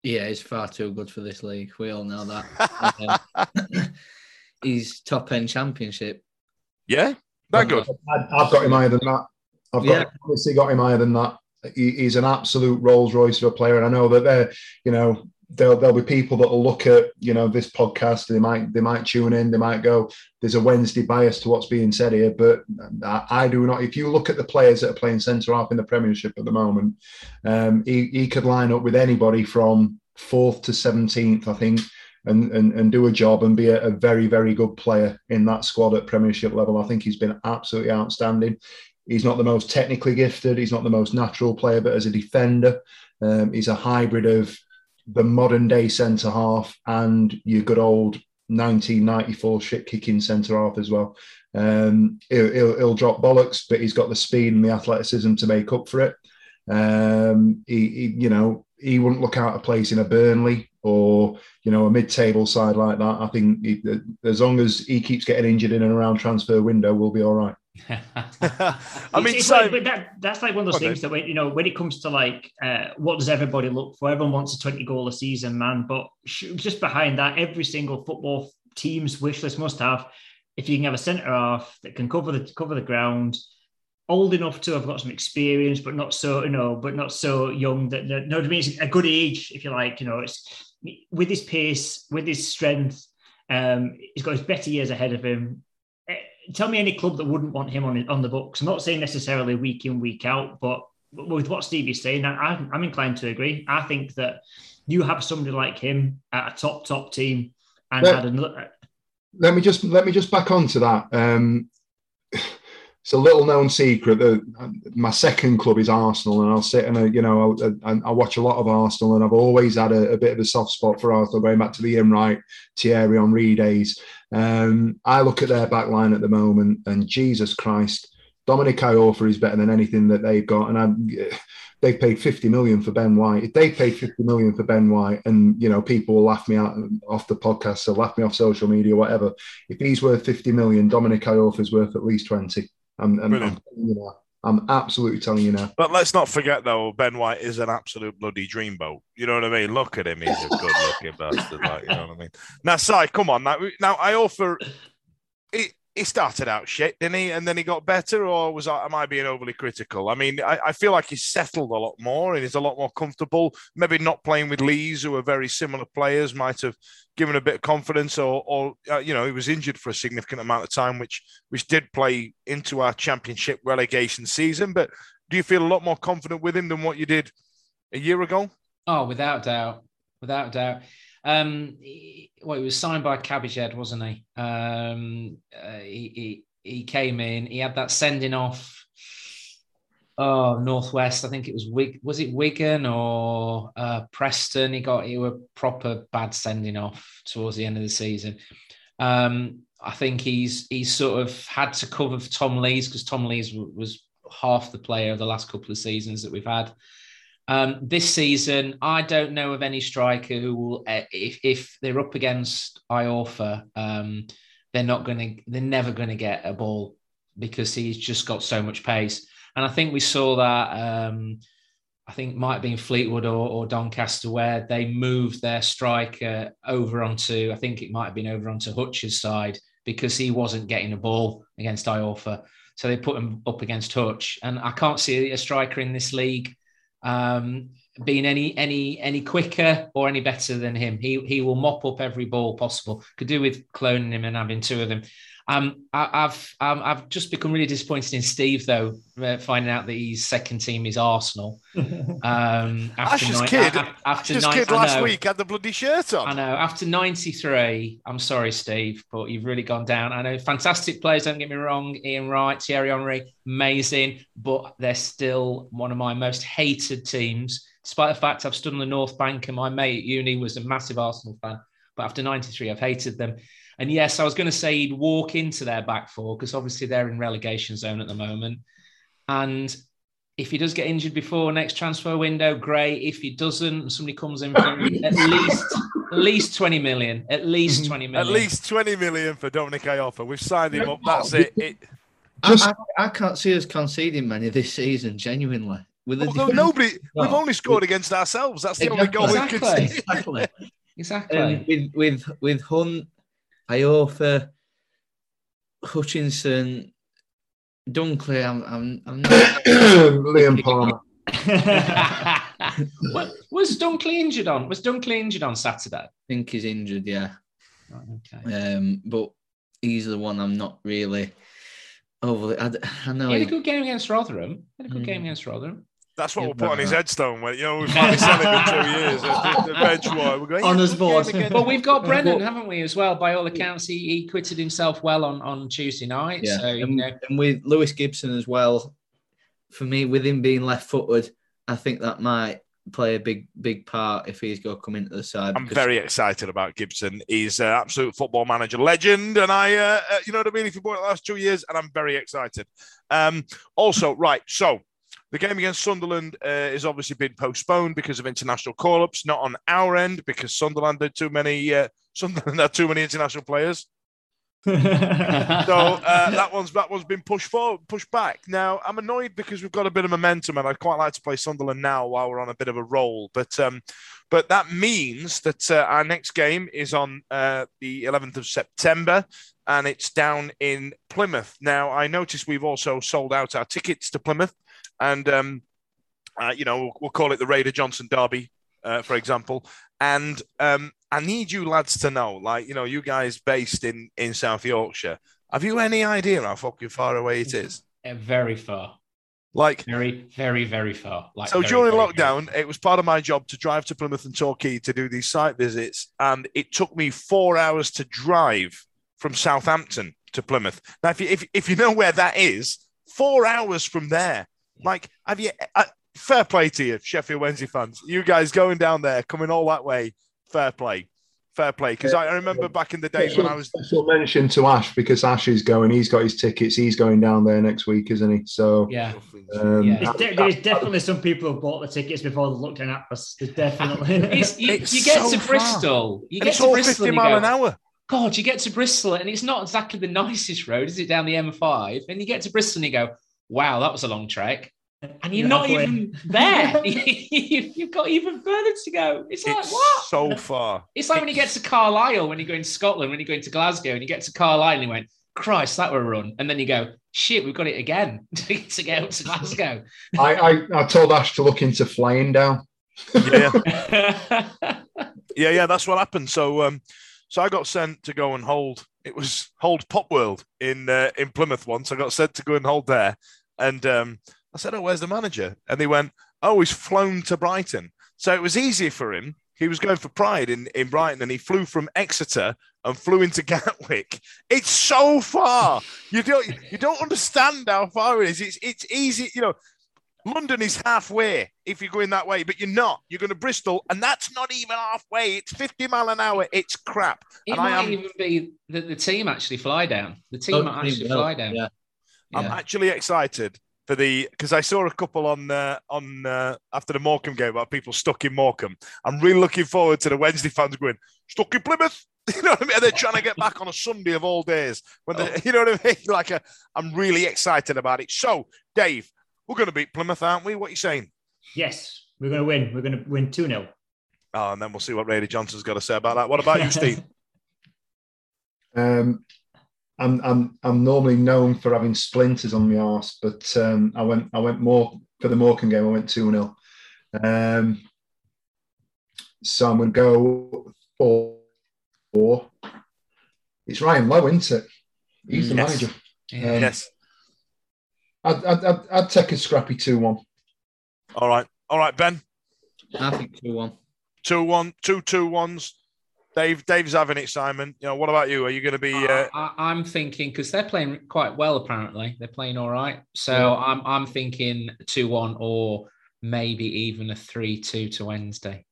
Yeah, he's far too good for this league. We all know that. Um, he's top end championship. Yeah, that good. I- I've got him higher than that. I've got Yeah. honestly got him higher than that. He, he's an absolute Rolls Royce of a player, and I know that there, you know, there'll there'll be people that will look at you know this podcast. They might they might tune in. They might go, "There's a Wednesday bias to what's being said here," but I, I do not. If you look at the players that are playing centre half in the Premiership at the moment, um, he he could line up with anybody from fourth to seventeenth, I think. And, and, and do a job and be a, a very, very good player in that squad at Premiership level. I think he's been absolutely outstanding. He's not the most technically gifted. He's not the most natural player, but as a defender, um, he's a hybrid of the modern day centre half and your good old 1994 shit kicking centre half as well. Um, he'll, he'll, he'll drop bollocks, but he's got the speed and the athleticism to make up for it. Um, he, he, you know, he wouldn't look out of place in a Burnley or you know a mid-table side like that. I think he, as long as he keeps getting injured in and around transfer window, we'll be all right. I mean, It's- it's so, like- that, that's like one of those Okay. things that when you know when it comes to like uh, what does everybody look for? Everyone wants a twenty goal a season, man. But sh- just behind that, every single football team's wish list must have if you can have a centre half that can cover the cover the ground, old enough to have got some experience, but not so you know, but not so young that, that no, I mean it's a good age if you like. You know, it's with his pace, with his strength. Um, he's got his better years ahead of him. Eh, Tell me any club that wouldn't want him on on the books. I'm not saying necessarily week in week out, but with what Stevie's saying, I, I'm- I'm inclined to agree. I think that you have somebody like him at a top top team and Yeah. had another. let me just let me just back onto that. Um, it's a little known secret that my second club is Arsenal, and I'll sit and uh, you know I, I, I watch a lot of Arsenal, and I've always had a, a bit of a soft spot for Arsenal, going back to the Ian Wright, Thierry Henry days. Um, I look at their back line at the moment, and Jesus Christ, Dominic Iorfa is better than anything that they've got, and I, they paid 50 million for Ben White. If they paid 50 million for Ben White, and you know, people will laugh me out off the podcast, so laugh me off social media, whatever. If he's worth 50 million, Dominic is worth at least 20. I'm, I'm, I'm, you know, I'm absolutely telling you now. But let's not forget though, Ben White is an absolute bloody dreamboat. You know what I mean? Look at him; he's a good-looking bastard. Like, you know what I mean? Now, Si, come on. Now, now Iorfa. It, he started out shit, didn't he? And then he got better, or was I, am I being overly critical? I mean, I, I, feel like he's settled a lot more and he's a lot more comfortable. Maybe not playing with Lees, who are very similar players, might have given a bit of confidence, or, or uh, you know, he was injured for a significant amount of time, which which did play into our championship relegation season. But do you feel a lot more confident with him than what you did a year ago? Oh, without doubt, without doubt. Um, he, well, he was signed by Cabbage Head, wasn't he? Um, uh, he, he he came in. He had that sending off. Oh, Northwest. I think it was Wig. Was it Wigan or uh, Preston? He got he were proper bad sending off towards the end of the season. Um, I think he's he's sort of had to cover for Tom Lees because Tom Lees was half the player of the last couple of seasons that we've had. Um, this season, I don't know of any striker who will, eh, if, if they're up against Iorfa, um, they're not going to, they're never going to get a ball because he's just got so much pace. And I think we saw that. Um, I think might have been Fleetwood or, or, Doncaster where they moved their striker over onto. I think it might have been over onto Hutch's side because he wasn't getting a ball against Iorfa. So they put him up against Hutch, and I can't see a striker in this league um, being any any any quicker or any better than him. He he will mop up every ball possible. Could do with cloning him and having two of them. Um, I, have um, I've just become really disappointed in Steve though, uh, finding out that his second team is Arsenal. Um, after Ash's kid, a, after Ash's kid last week had the bloody shirt on. I know. After ninety three, I'm sorry, Steve, but you've really gone down. I know, fantastic players. Don't get me wrong. Ian Wright, Thierry Henry, amazing, but they're still one of my most hated teams. Despite the fact I've stood on the North Bank and my mate at uni was a massive Arsenal fan, but after ninety three, I've hated them. And yes, I was going to say he'd walk into their back four because obviously they're in relegation zone at the moment. And if he does get injured before next transfer window, great. If he doesn't, somebody comes in for at least at least 20 million. At least mm-hmm. 20 million. At least 20 million for Dominic Iorfa. We've signed him up. That's it. it... I, I, I, can't see us conceding many this season, genuinely. With well, nobody, we've only scored against ourselves. That's the exactly. only goal we've conceded. Exactly. exactly. Um, with with with Hunt, Iorfa, Hutchinson, Dunkley. I'm, I'm, I'm not. Liam Palmer. was Dunkley injured on? Was Dunkley injured on Saturday? I think he's injured. Yeah. okay. Um, but he's the one I'm not really overly. I, I know. He had a good game against Rotherham. He had a good mm. game against Rotherham. That's what we'll put on his headstone. When, you know, we finally sell him in two years. The, the bench We're going, on his board. Well, we've got Brennan, haven't we, as well? By all accounts, he, he quitted himself well on, on Tuesday night. Yeah. So, and, know. and with Lewis Gibson as well, for me, with him being left footed, I think that might play a big, big part if he's going to come into the side. I'm very excited about Gibson. He's an absolute football manager legend, and I, uh, uh, you know what I mean. If you bought it the last two years, and I'm very excited. Um, also, right, so the game against Sunderland uh, has obviously been postponed because of international call-ups, not on our end because Sunderland had too many. Uh, Sunderland had too many international players. so uh, that one's that one's been pushed forward, pushed back. Now I'm annoyed because we've got a bit of momentum, and I'd quite like to play Sunderland now while we're on a bit of a roll. But um, but that means that uh, our next game is on uh, the 11th of September, and it's down in Plymouth. Now I notice we've also sold out our tickets to Plymouth and um, uh, you know we'll, we'll, call it the Reda Johnson Derby, uh, for example. And um, I need you lads to know, like you know, you guys based in in South Yorkshire, have you any idea how fucking far away it is? Very far. Like very, very, very far. Like so very, during very, lockdown, very it was part of my job to drive to Plymouth and Torquay to do these site visits, and it took me four hours to drive from Southampton to Plymouth. Now, if you if, if you know where that is, four hours from there like, have you? Uh, fair play to you, Sheffield Wednesday fans. You guys going down there, coming all that way. Fair play. fair play. Because I, I remember back in the days when I was special mention to Ash because Ash is going. He's got his tickets. He's going down there next week, isn't he? So Yeah. um, Yeah. There's, de- there's definitely some people who bought the tickets before they looked at us. There's definitely. It's, you, It's you get so to. Bristol. You and get it's to all Bristol 50 mile go, an hour. God, you get to Bristol and it's not exactly the nicest road, is it? Down the M5, and you get to Bristol and you go, "Wow, that was a long trek," and you're You're not halfway. even there. You've got even further to go. It's like It's what? so far. It's like when you get to Carlisle, when you go into Scotland, when you go into Glasgow, and you get to Carlisle and you went, Christ, that were a run. And then you go, shit, we've got it again to get up to Glasgow. I, I I told Ash to look into flying down. Yeah. yeah, yeah, that's what happened. So, um, so I got sent to go and hold. It was hold Pop World in uh, in Plymouth once. I got sent to go and hold there, and um, I said, "Oh, where's the manager?" And they went, "Oh, he's flown to Brighton." So it was easier for him. He was going for Pride in, in Brighton, and he flew from Exeter and flew into Gatwick. It's so far. You don't you don't understand how far it is. It's it's easy. You know, London is halfway if you're going that way, but you're not. You're going to Bristol, and that's not even halfway. It's 50 mile an hour. It's crap. It and I might am, even be that the team actually fly down. The team Oh, might actually will, fly down. Yeah. I'm Yeah. actually excited for the because I saw a couple on uh, on uh, after the Morecambe game about people stuck in Morecambe. I'm really looking forward to the Wednesday fans going stuck in Plymouth. You know what I mean? And they're trying to get back on a Sunday of all days. When they, you know what I mean? Like i I'm really excited about it. So, Dave, we're going to beat Plymouth, aren't we? What are you saying? yes, we're going to win. We're going to win 2 0. Oh, and then we'll see what Reda Johnson's got to say about that. What about you, Steve? Um, I'm I'm I'm normally known for having splinters on my arse, but um, I went I went more for the Morecambe game. I went two 0 um, So I'm going to go four. Four. It's Ryan Lowe, isn't it? He's the Yes. manager. Yeah. Um, yes. I'd, I'd, I'd, I'd take a scrappy two one. All right. All right, Ben. I think 2 1. Two one, two two ones. Dave, Dave's having it. Simon, you know what about you? Are you going to be? Uh, I, I'm thinking because they're playing quite well. Apparently, they're playing all right. So I'm I'm thinking two one or maybe even a three two to Wednesday.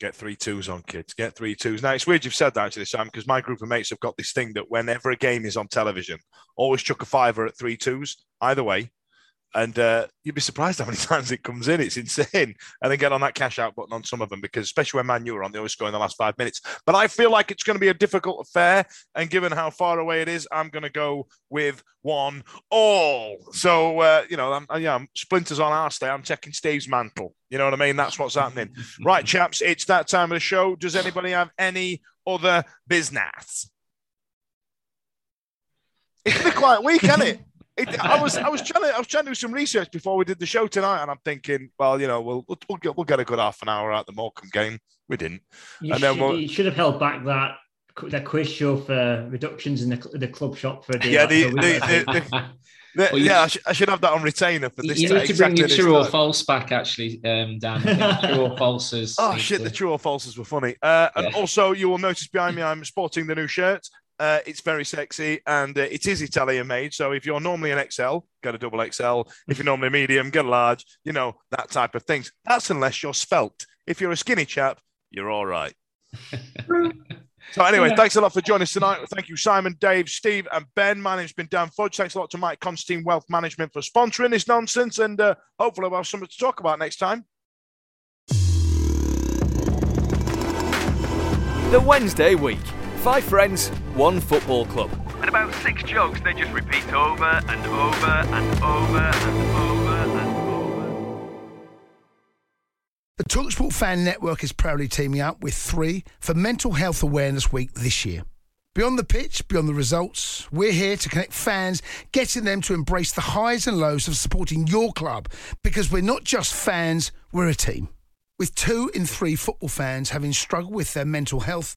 Get three twos on, kids. Get three twos. Now it's weird you've said that actually, Sam, because my group of mates have got this thing that whenever a game is on television, always chuck a fiver at three twos either way, and uh, you'd be surprised how many times it comes in. It's insane, and then get on that cash out button on some of them because especially when Man U are on, they always score in the last five minutes. But I feel like it's going to be a difficult affair, and given how far away it is, I'm going to go with one all. So uh, you know, I'm, yeah, I'm splinters on our day. I'm checking Steve's mantle. You know what I mean? That's what's happening. Right, chaps, it's that time of the show. Does anybody have any other business? It's been a quiet week, hasn't it? It, I was I was trying to I was trying to do some research before we did the show tonight, and I'm thinking, well, you know, we'll we'll, we'll get we'll get a good half an hour out the Morecambe game. We didn't. You, And then should, we'll- you should have held back that that quiz show for reductions in the, the club shop for a day. Yeah, like the- the- the- the- Well, you- yeah, I, sh- I should have that on retainer for this You this. need time, to bring exactly your true or time. false back, actually, um, Dan. True or falses. Oh shit, to- the true or falses were funny. Uh, and Yeah. also, you will notice behind me, I'm sporting the new shirt. Uh, it's very sexy and uh, it is Italian made. So if you're normally an XL, get a double XL. If you're normally medium, get a large. You know that type of things. That's unless you're spelt. If you're a skinny chap, you're all right. So anyway, thanks a lot for joining us tonight. Thank you, Simon, Dave, Steve, and Ben. My name's been Dan Fudge. Thanks a lot to Mike Constantine Wealth Management for sponsoring this nonsense, and uh, hopefully we'll have something to talk about next time. The Wednesday week. Five friends, one football club. And about six jokes they just repeat over and over and over and over and over. The Talksport Fan Network is proudly teaming up with three for Mental Health Awareness Week this year. Beyond the pitch, beyond the results, we're here to connect fans, getting them to embrace the highs and lows of supporting your club because we're not just fans, we're a team. With two in three football fans having struggled with their mental health,